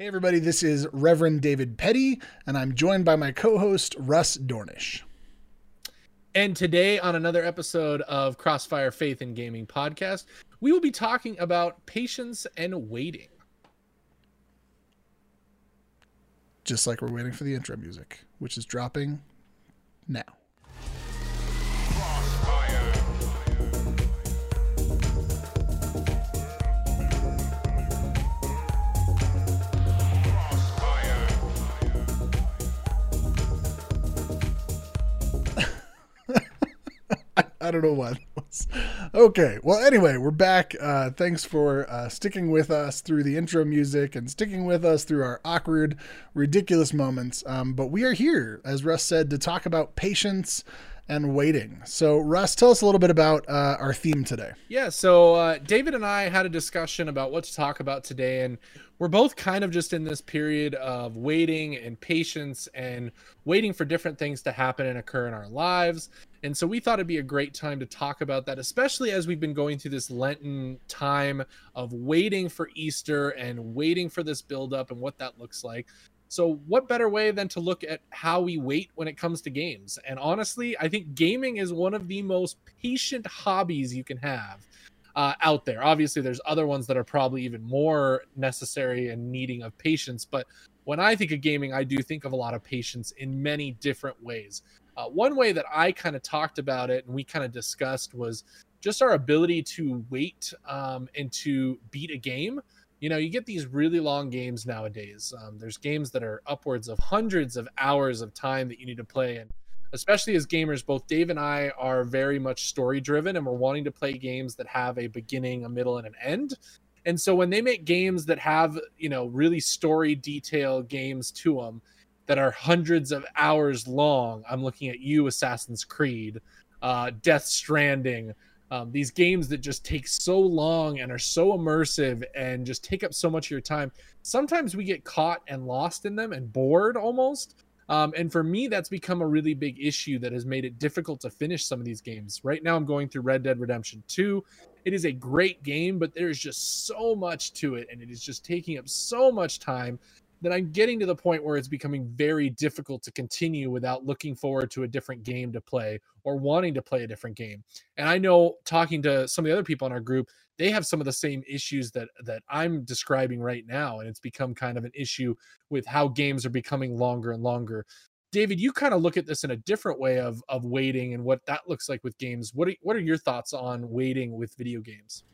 Hey, everybody, this is Reverend David Petty, and I'm joined by my co host, Russ Dornish. And today, on another episode of Crossfire Faith and Gaming podcast, we will be talking about patience and waiting. Just like we're waiting for the intro music, which is dropping now. I don't know why that was. Okay. Well, anyway, we're back. Uh, thanks for uh, sticking with us through the intro music and sticking with us through our awkward, ridiculous moments. Um, but we are here, as Russ said, to talk about patience and waiting. So, Russ, tell us a little bit about uh, our theme today. Yeah. So, uh, David and I had a discussion about what to talk about today, and we're both kind of just in this period of waiting and patience and waiting for different things to happen and occur in our lives. And so we thought it'd be a great time to talk about that, especially as we've been going through this Lenten time of waiting for Easter and waiting for this buildup and what that looks like. So, what better way than to look at how we wait when it comes to games? And honestly, I think gaming is one of the most patient hobbies you can have uh, out there. Obviously, there's other ones that are probably even more necessary and needing of patience. But when I think of gaming, I do think of a lot of patience in many different ways. Uh, one way that I kind of talked about it and we kind of discussed was just our ability to wait um, and to beat a game. You know, you get these really long games nowadays. Um, there's games that are upwards of hundreds of hours of time that you need to play. And especially as gamers, both Dave and I are very much story driven and we're wanting to play games that have a beginning, a middle, and an end. And so when they make games that have, you know, really story detail games to them, that are hundreds of hours long. I'm looking at you, Assassin's Creed, uh, Death Stranding. Um, these games that just take so long and are so immersive and just take up so much of your time. Sometimes we get caught and lost in them and bored almost. Um, and for me, that's become a really big issue that has made it difficult to finish some of these games. Right now, I'm going through Red Dead Redemption 2. It is a great game, but there's just so much to it, and it is just taking up so much time that I'm getting to the point where it's becoming very difficult to continue without looking forward to a different game to play or wanting to play a different game. And I know talking to some of the other people in our group, they have some of the same issues that that I'm describing right now and it's become kind of an issue with how games are becoming longer and longer. David, you kind of look at this in a different way of of waiting and what that looks like with games. What are, what are your thoughts on waiting with video games?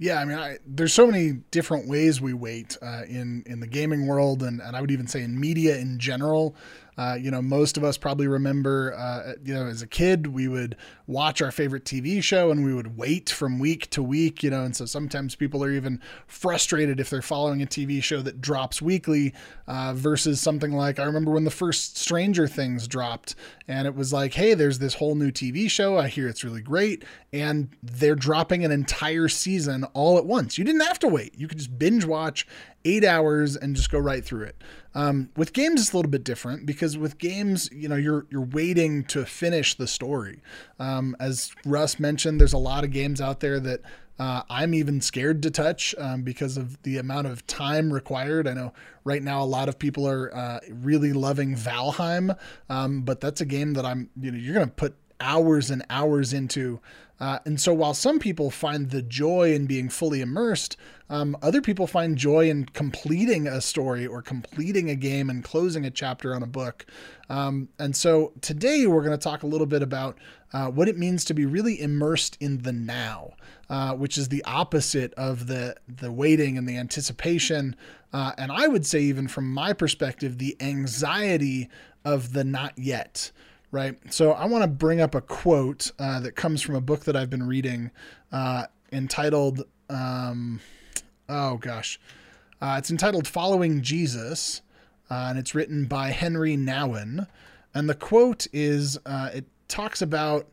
Yeah, I mean, I, there's so many different ways we wait uh, in in the gaming world, and, and I would even say in media in general. Uh, you know, most of us probably remember, uh, you know, as a kid, we would watch our favorite TV show and we would wait from week to week, you know, and so sometimes people are even frustrated if they're following a TV show that drops weekly uh, versus something like I remember when the first Stranger Things dropped and it was like, hey, there's this whole new TV show. I hear it's really great. And they're dropping an entire season all at once. You didn't have to wait. You could just binge watch eight hours and just go right through it. Um, with games, it's a little bit different because with games, you know, you're you're waiting to finish the story. Um, as Russ mentioned, there's a lot of games out there that uh, I'm even scared to touch um, because of the amount of time required. I know right now a lot of people are uh, really loving Valheim, um, but that's a game that I'm, you know, you're to put hours and hours into. Uh, and so while some people find the joy in being fully immersed, um, other people find joy in completing a story or completing a game and closing a chapter on a book. Um, and so today we're going to talk a little bit about uh, what it means to be really immersed in the now, uh, which is the opposite of the the waiting and the anticipation. Uh, and I would say, even from my perspective, the anxiety of the not yet right? So I want to bring up a quote uh, that comes from a book that I've been reading uh, entitled, um, oh gosh, uh, it's entitled Following Jesus, uh, and it's written by Henry Nouwen. And the quote is uh, it talks about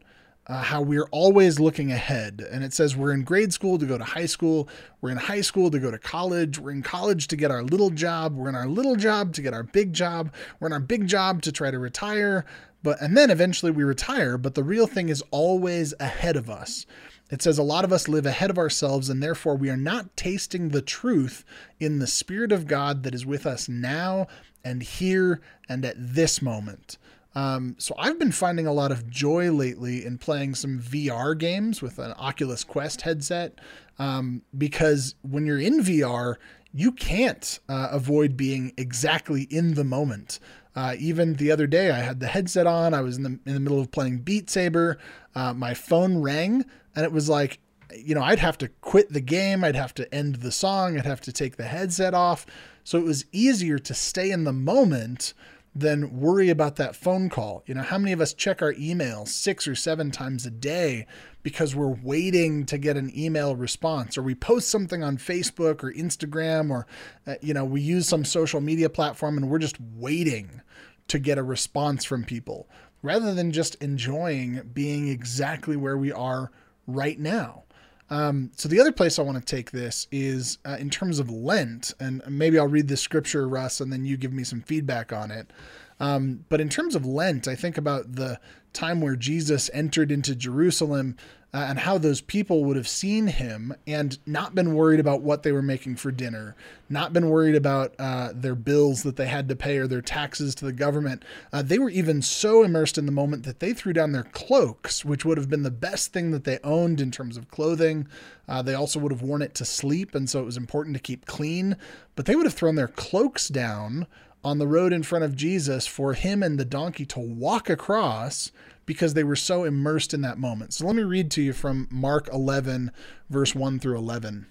uh, how we're always looking ahead. And it says we're in grade school to go to high school, we're in high school to go to college, we're in college to get our little job, we're in our little job to get our big job, we're in our big job to try to retire, but and then eventually we retire, but the real thing is always ahead of us. It says, A lot of us live ahead of ourselves, and therefore we are not tasting the truth in the Spirit of God that is with us now and here and at this moment. Um, so I've been finding a lot of joy lately in playing some VR games with an Oculus Quest headset um, because when you're in VR, you can't uh, avoid being exactly in the moment. Uh, even the other day, I had the headset on. I was in the in the middle of playing Beat Saber. Uh, my phone rang, and it was like, you know, I'd have to quit the game. I'd have to end the song. I'd have to take the headset off. So it was easier to stay in the moment than worry about that phone call. You know, how many of us check our email six or seven times a day because we're waiting to get an email response or we post something on Facebook or Instagram or, uh, you know, we use some social media platform and we're just waiting to get a response from people rather than just enjoying being exactly where we are right now. Um, so the other place I want to take this is uh, in terms of Lent, and maybe I'll read the scripture, Russ, and then you give me some feedback on it. Um, but in terms of Lent, I think about the time where Jesus entered into Jerusalem uh, and how those people would have seen him and not been worried about what they were making for dinner, not been worried about uh, their bills that they had to pay or their taxes to the government. Uh, they were even so immersed in the moment that they threw down their cloaks, which would have been the best thing that they owned in terms of clothing. Uh, they also would have worn it to sleep, and so it was important to keep clean. But they would have thrown their cloaks down on the road in front of Jesus for him and the donkey to walk across because they were so immersed in that moment. So let me read to you from Mark 11, verse 1 through 11.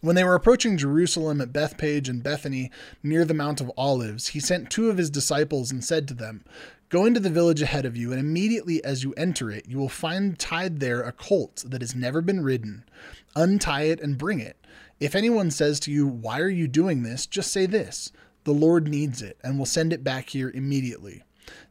When they were approaching Jerusalem at Bethphage and Bethany near the Mount of Olives, he sent two of his disciples and said to them, Go into the village ahead of you, and immediately as you enter it, you will find tied there a colt that has never been ridden. Untie it and bring it. If anyone says to you, Why are you doing this? just say this The Lord needs it, and will send it back here immediately.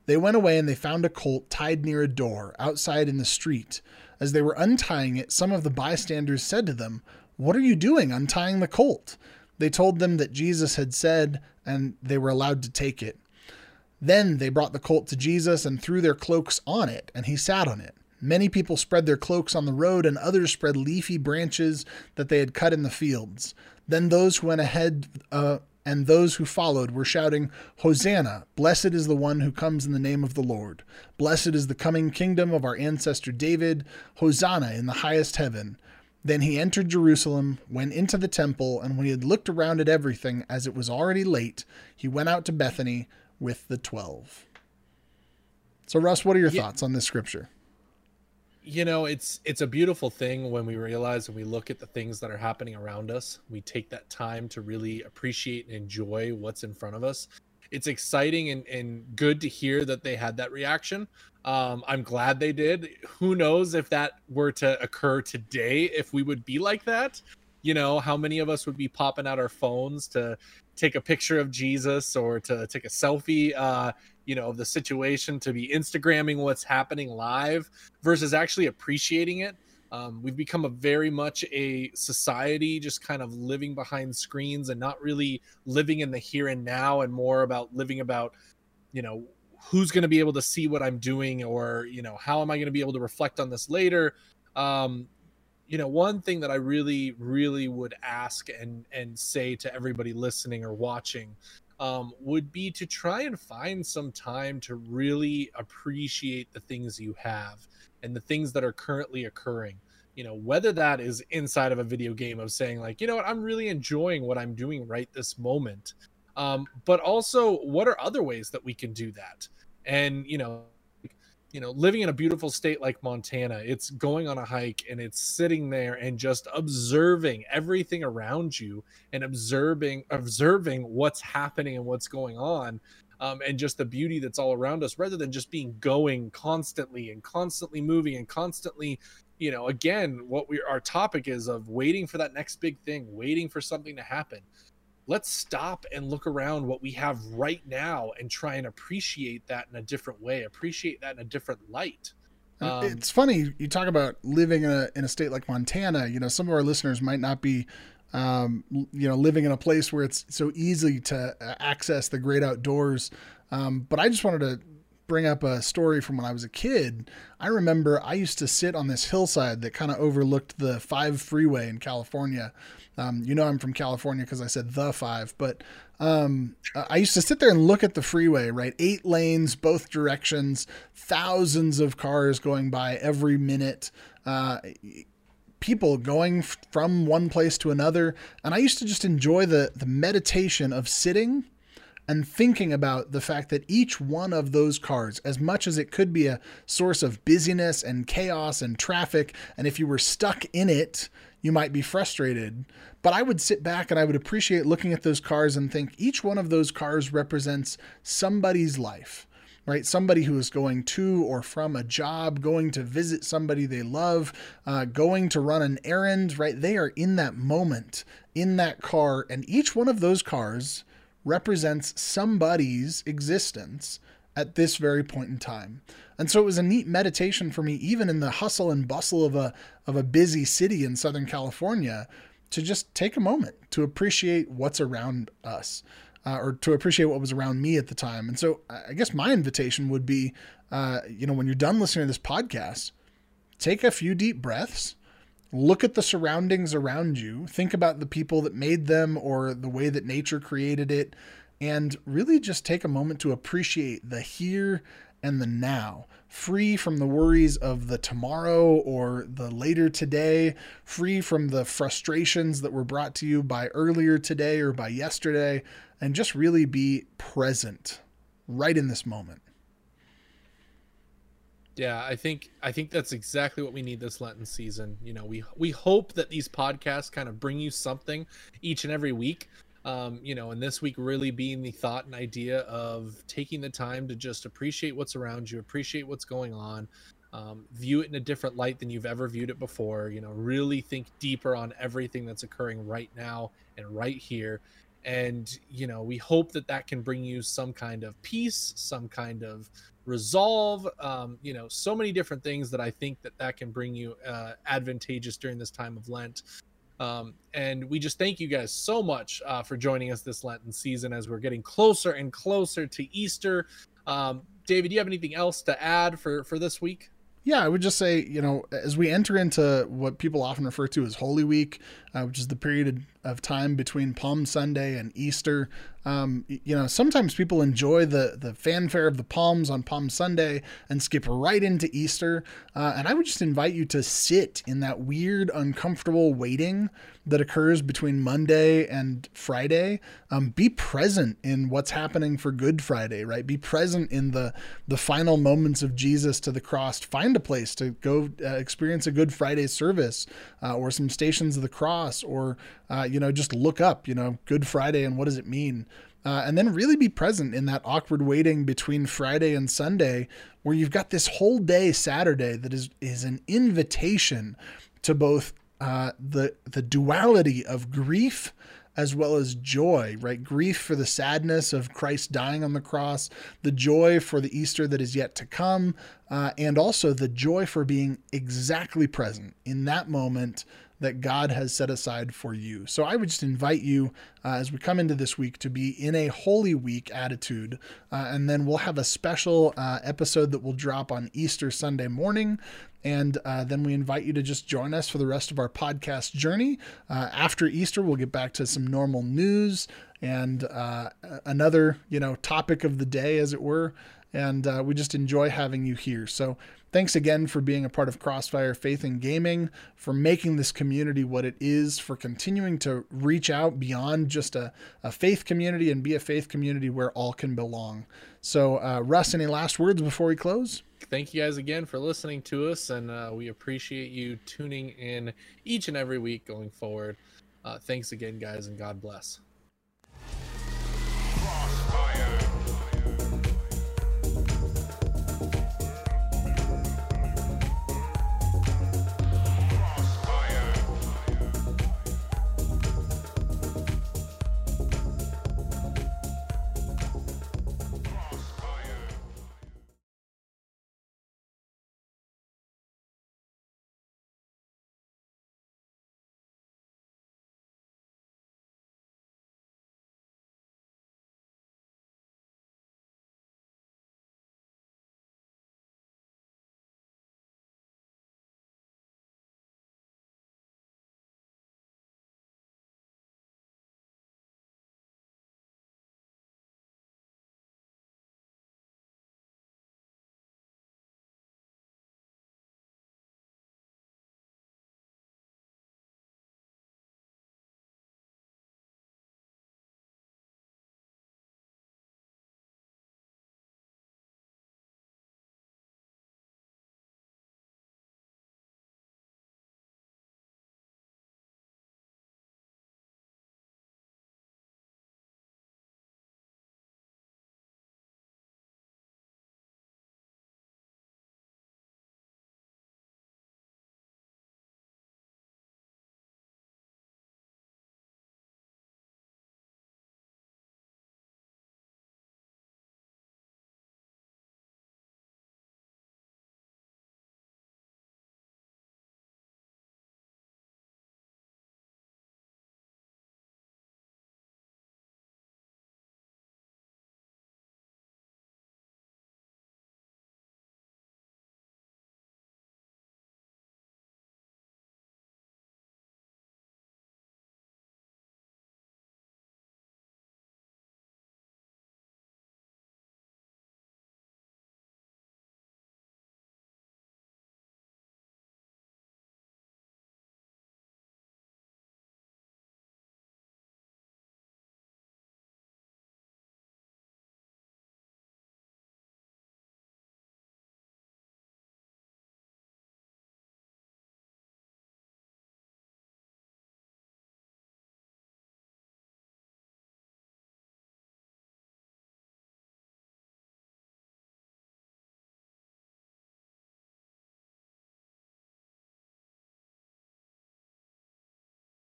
They went away and they found a colt tied near a door outside in the street. As they were untying it, some of the bystanders said to them, What are you doing untying the colt? They told them that Jesus had said, and they were allowed to take it. Then they brought the colt to Jesus and threw their cloaks on it, and he sat on it. Many people spread their cloaks on the road, and others spread leafy branches that they had cut in the fields. Then those who went ahead uh, and those who followed were shouting, Hosanna! Blessed is the one who comes in the name of the Lord. Blessed is the coming kingdom of our ancestor David. Hosanna in the highest heaven. Then he entered Jerusalem, went into the temple, and when he had looked around at everything, as it was already late, he went out to Bethany with the twelve. So, Russ, what are your yeah. thoughts on this scripture? You know it's it's a beautiful thing when we realize when we look at the things that are happening around us. We take that time to really appreciate and enjoy what's in front of us. It's exciting and, and good to hear that they had that reaction. Um, i'm glad they did. Who knows if that were to occur today if we would be like that you know how many of us would be popping out our phones to take a picture of jesus or to take a selfie uh, you know of the situation to be instagramming what's happening live versus actually appreciating it. Um, we've become a very much a society just kind of living behind screens and not really living in the here and now and more about living about you know who's going to be able to see what i'm doing or you know how am i going to be able to reflect on this later? Um, you know one thing that i really really would ask and and say to everybody listening or watching um, would be to try and find some time to really appreciate the things you have and the things that are currently occurring. You know whether that is inside of a video game of saying like you know what? I'm really enjoying what i'm doing right this moment. Um, but also what are other ways that we can do that? And you know you know, living in a beautiful state like Montana, it's going on a hike and it's sitting there and just observing everything around you and observing observing what's happening and what's going on. Um, and just the beauty that's all around us rather than just being going constantly and constantly moving and constantly you know again what we our topic is of waiting for that next big thing waiting for something to happen let's stop and look around what we have right now and try and appreciate that in a different way appreciate that in a different light. Um, it's funny you talk about living in a, in a state like montana you know some of our listeners might not be um, you know living in a place where it's so easy to uh, access the great outdoors. Um, but i just wanted to bring up a story from when I was a kid. I remember I used to sit on this hillside that kind of overlooked the five freeway in California. Um, you know, I'm from California because I said the five, but um, I used to sit there and look at the freeway, right? Eight lanes, both directions, thousands of cars going by every minute. Uh, people going from one place to another. And I used to just enjoy the, the meditation of sitting and thinking about the fact that each one of those cars, as much as it could be a source of busyness and chaos and traffic, and if you were stuck in it, you might be frustrated. But I would sit back and I would appreciate looking at those cars and think each one of those cars represents somebody's life right? Somebody who is going to or from a job, going to visit somebody they love, uh, going to run an errand, right? They are in that moment, in that car, and each one of those cars represents somebody's existence at this very point in time. And so it was a neat meditation for me, even in the hustle and bustle of a of a busy city in Southern California, to just take a moment to appreciate what's around us uh, or to appreciate what was around me at the time. And so I guess my invitation would be, uh, you know, when you're done listening to this podcast, take a few deep breaths, look at the surroundings around you, think about the people that made them or the way that nature created it, and really just take a moment to appreciate the here and the now, free from the worries of the tomorrow or the later today, free from the frustrations that were brought to you by earlier today or by yesterday, and just really be present right in this moment. Yeah, I think I think that's exactly what we need this Lenten season. You know, we we hope that these podcasts kind of bring you something each and every week. Um, you know, and this week really being the thought and idea of taking the time to just appreciate what's around you, appreciate what's going on, um, view it in a different light than you've ever viewed it before. You know, really think deeper on everything that's occurring right now and right here, and you know we hope that that can bring you some kind of peace some kind of resolve um, you know so many different things that i think that that can bring you uh, advantageous during this time of lent. Um, and we just thank you guys so much uh, for joining us this lenten season as we're getting closer and closer to easter. Um, david do you have anything else to add for for this week? Yeah, I would just say, you know, as we enter into what people often refer to as Holy Week, uh, which is the period of time between Palm Sunday and Easter, um, you know, sometimes people enjoy the the fanfare of the palms on Palm Sunday and skip right into Easter. Uh, and I would just invite you to sit in that weird, uncomfortable waiting that occurs between Monday and Friday. Um, be present in what's happening for Good Friday, right? Be present in the the final moments of Jesus to the cross. Find a place to go uh, experience a Good Friday service uh, or some stations of the cross, or uh, you know, just look up, you know, Good Friday and what does it mean. Uh, and then really be present in that awkward waiting between Friday and Sunday, where you've got this whole day Saturday that is is an invitation to both uh, the the duality of grief as well as joy, right? Grief for the sadness of Christ dying on the cross, the joy for the Easter that is yet to come, uh, and also the joy for being exactly present in that moment that God has set aside for you. So I would just invite you uh, as we come into this week to be in a Holy Week attitude. Uh, and then we'll have a special uh, episode that will drop on Easter Sunday morning. And uh, then we invite you to just join us for the rest of our podcast journey. Uh, after Easter, we'll get back to some normal news and uh, another, you know, topic of the day, as it were. And we just enjoy having you here. So Thanks again for being a part of Crossfire Faith and Gaming, for making this community what it is, for continuing to reach out beyond just a, a faith community and be a faith community where all can belong. So, uh, Russ, any last words before we close? Thank you guys again for listening to us, and uh, we appreciate you tuning in each and every week going forward. Uh, thanks again, guys, and God bless. Crossfire.